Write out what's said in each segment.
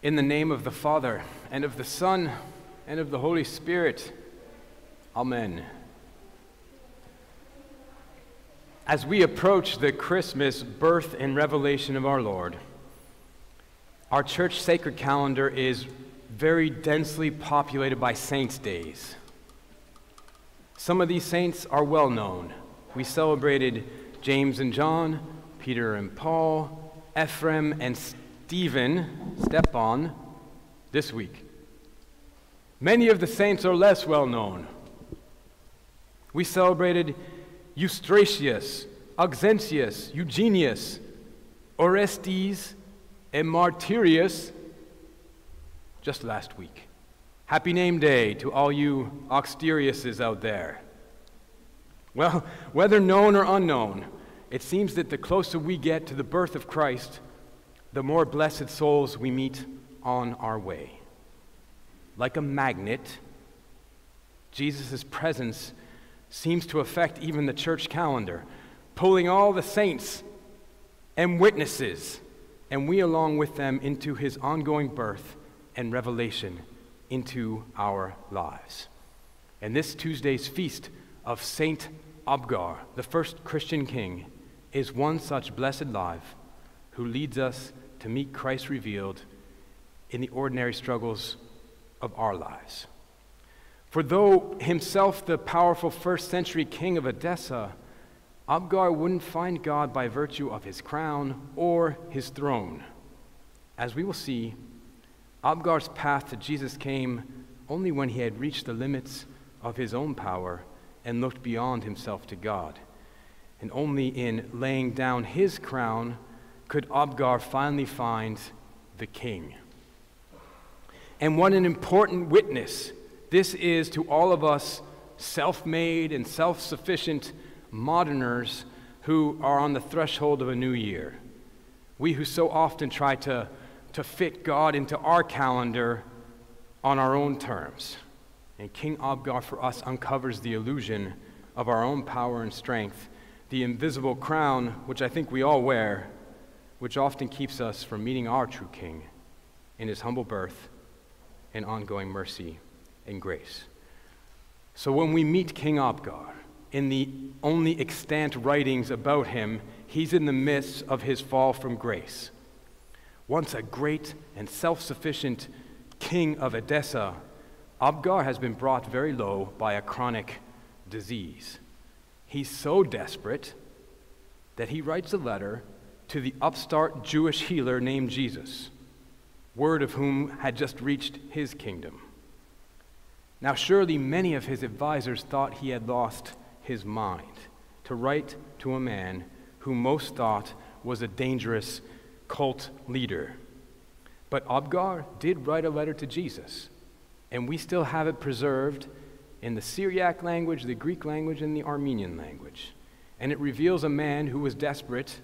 In the name of the Father, and of the Son, and of the Holy Spirit. Amen. As we approach the Christmas birth and revelation of our Lord, our church sacred calendar is very densely populated by saints' days. Some of these saints are well known. We celebrated James and John, Peter and Paul, Ephraim and Stephen, Stepan, this week. Many of the saints are less well known. We celebrated Eustratius, Auxentius, Eugenius, Orestes, and Mardarius just last week. Happy name day to all you Auxteriuses out there. Well, whether known or unknown, it seems that the closer we get to the birth of Christ, the more blessed souls we meet on our way. Like a magnet, Jesus' presence seems to affect even the church calendar, pulling all the saints and witnesses, and we along with them into his ongoing birth and revelation into our lives. And this Tuesday's feast of Saint Abgar, the first Christian king, is one such blessed life who leads us to meet Christ revealed in the ordinary struggles of our lives. For though himself the powerful first century king of Edessa, Abgar wouldn't find God by virtue of his crown or his throne. As we will see, Abgar's path to Jesus came only when he had reached the limits of his own power and looked beyond himself to God. And only in laying down his crown could Abgar finally find the king. And what an important witness this is to all of us self made and self sufficient moderners who are on the threshold of a new year. We who so often try to, to fit God into our calendar on our own terms. And King Abgar for us uncovers the illusion of our own power and strength, the invisible crown, which I think we all wear, which often keeps us from meeting our true King in his humble birth and ongoing mercy and grace. So when we meet King Abgar, in the only extant writings about him, he's in the midst of his fall from grace. Once a great and self sufficient king of Edessa, Abgar has been brought very low by a chronic disease. He's so desperate that he writes a letter to the upstart Jewish healer named Jesus, word of whom had just reached his kingdom. Now, surely many of his advisers thought he had lost his mind to write to a man who most thought was a dangerous cult leader. But Abgar did write a letter to Jesus, and we still have it preserved in the Syriac language, the Greek language, and the Armenian language. And it reveals a man who was desperate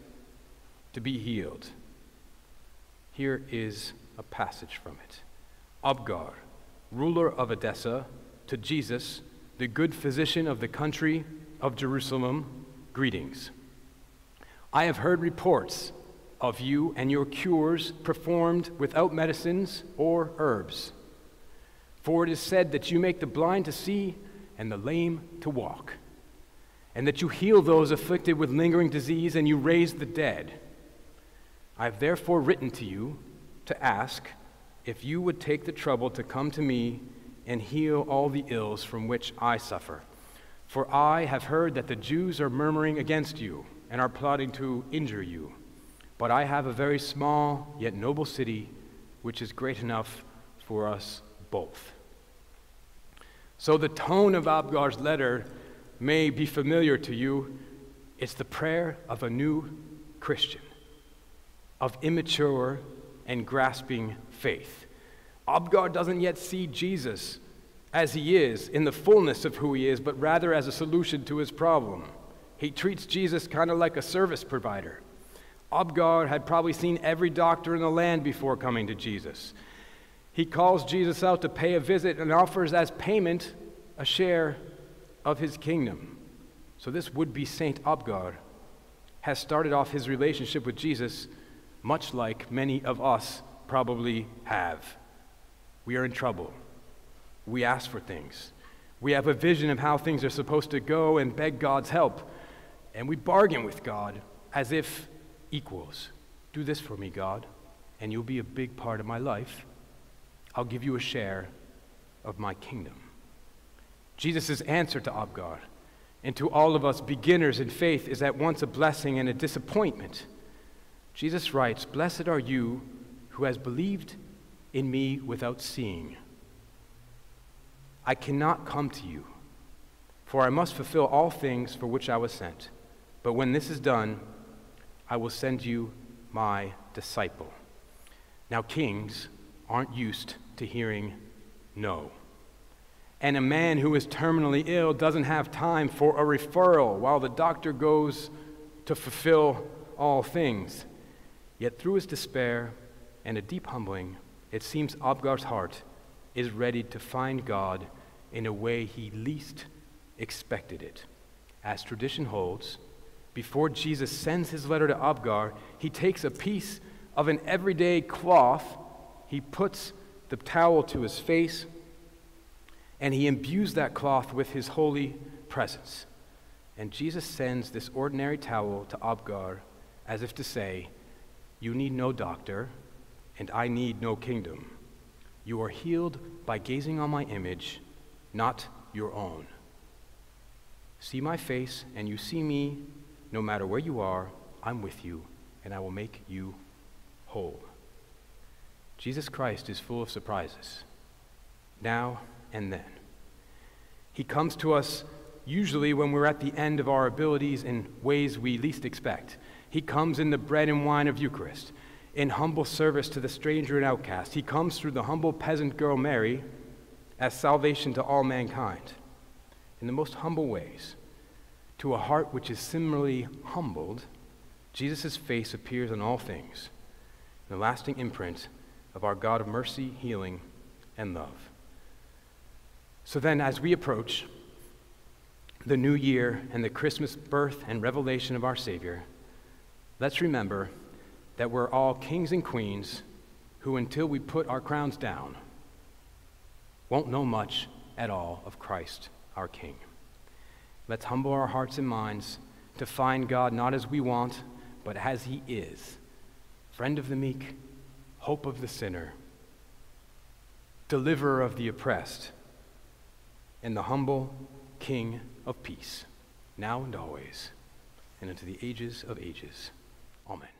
to be healed. Here is a passage from it Abgar, ruler of Edessa, to Jesus, the good physician of the country of Jerusalem, greetings. I have heard reports of you and your cures performed without medicines or herbs. For it is said that you make the blind to see and the lame to walk, and that you heal those afflicted with lingering disease and you raise the dead. I have therefore written to you to ask if you would take the trouble to come to me and heal all the ills from which I suffer. For I have heard that the Jews are murmuring against you and are plotting to injure you. But I have a very small yet noble city, which is great enough for us both. So the tone of Abgar's letter may be familiar to you. It's the prayer of a new Christian, of immature and grasping faith. Abgar doesn't yet see Jesus as he is, in the fullness of who he is, but rather as a solution to his problem. He treats Jesus kind of like a service provider. Abgar had probably seen every doctor in the land before coming to Jesus. He calls Jesus out to pay a visit and offers as payment a share of his kingdom. So, this would be Saint Abgar has started off his relationship with Jesus much like many of us probably have. We are in trouble. We ask for things. We have a vision of how things are supposed to go and beg God's help. And we bargain with God as if equals. Do this for me, God, and you'll be a big part of my life. I'll give you a share of my kingdom. Jesus' answer to Abgar and to all of us beginners in faith is at once a blessing and a disappointment. Jesus writes, Blessed are you who has believed in me without seeing. I cannot come to you, for I must fulfill all things for which I was sent. But when this is done, I will send you my disciple. Now, kings aren't used to hearing no. And a man who is terminally ill doesn't have time for a referral while the doctor goes to fulfill all things. Yet, through his despair and a deep humbling, it seems Abgar's heart is ready to find God in a way he least expected it. As tradition holds, before Jesus sends his letter to Abgar, he takes a piece of an everyday cloth, he puts the towel to his face, and he imbues that cloth with his holy presence. And Jesus sends this ordinary towel to Abgar as if to say, You need no doctor, and I need no kingdom. You are healed by gazing on my image, not your own. See my face, and you see me, no matter where you are, I'm with you, and I will make you whole. Jesus Christ is full of surprises, now and then. He comes to us usually when we're at the end of our abilities in ways we least expect. He comes in the bread and wine of Eucharist in humble service to the stranger and outcast. He comes through the humble peasant girl Mary as salvation to all mankind in the most humble ways. To a heart which is similarly humbled, Jesus' face appears on all things, the lasting imprint of our God of mercy, healing, and love. So then, as we approach the new year and the Christmas birth and revelation of our Savior, let's remember that we're all kings and queens who, until we put our crowns down, won't know much at all of Christ, our King. Let's humble our hearts and minds to find God not as we want, but as He is friend of the meek, hope of the sinner, deliverer of the oppressed, and the humble King of peace, now and always, and into the ages of ages. Amen.